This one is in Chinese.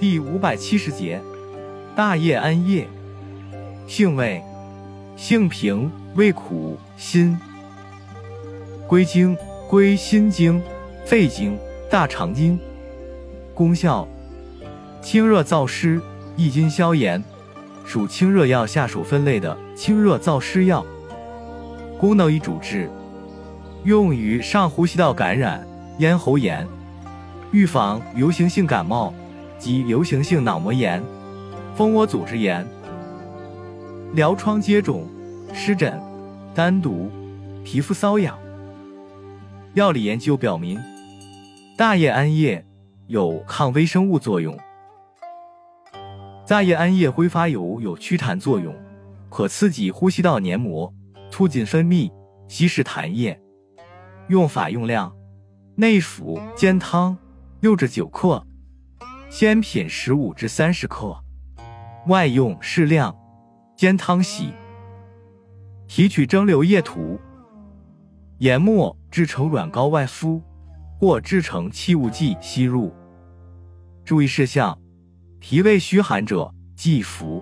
第五百七十节，大叶桉叶，性味，性平，味苦，辛。归经，归心经、肺经、大肠经。功效，清热燥湿，益津消炎，属清热药下属分类的清热燥湿药。功能与主治，用于上呼吸道感染、咽喉炎，预防流行性感冒。及流行性脑膜炎、蜂窝组织炎、疗疮疖肿、湿疹、单毒、皮肤瘙痒。药理研究表明，大叶桉叶有抗微生物作用。大叶桉叶挥发油有祛痰作用，可刺激呼吸道黏膜，促进分泌，稀释痰液。用法用量：内服煎汤，六至九克。鲜品十五至三十克，外用适量，煎汤洗。提取蒸馏液涂，研末制成软膏外敷，或制成气雾剂吸入。注意事项：脾胃虚寒者忌服。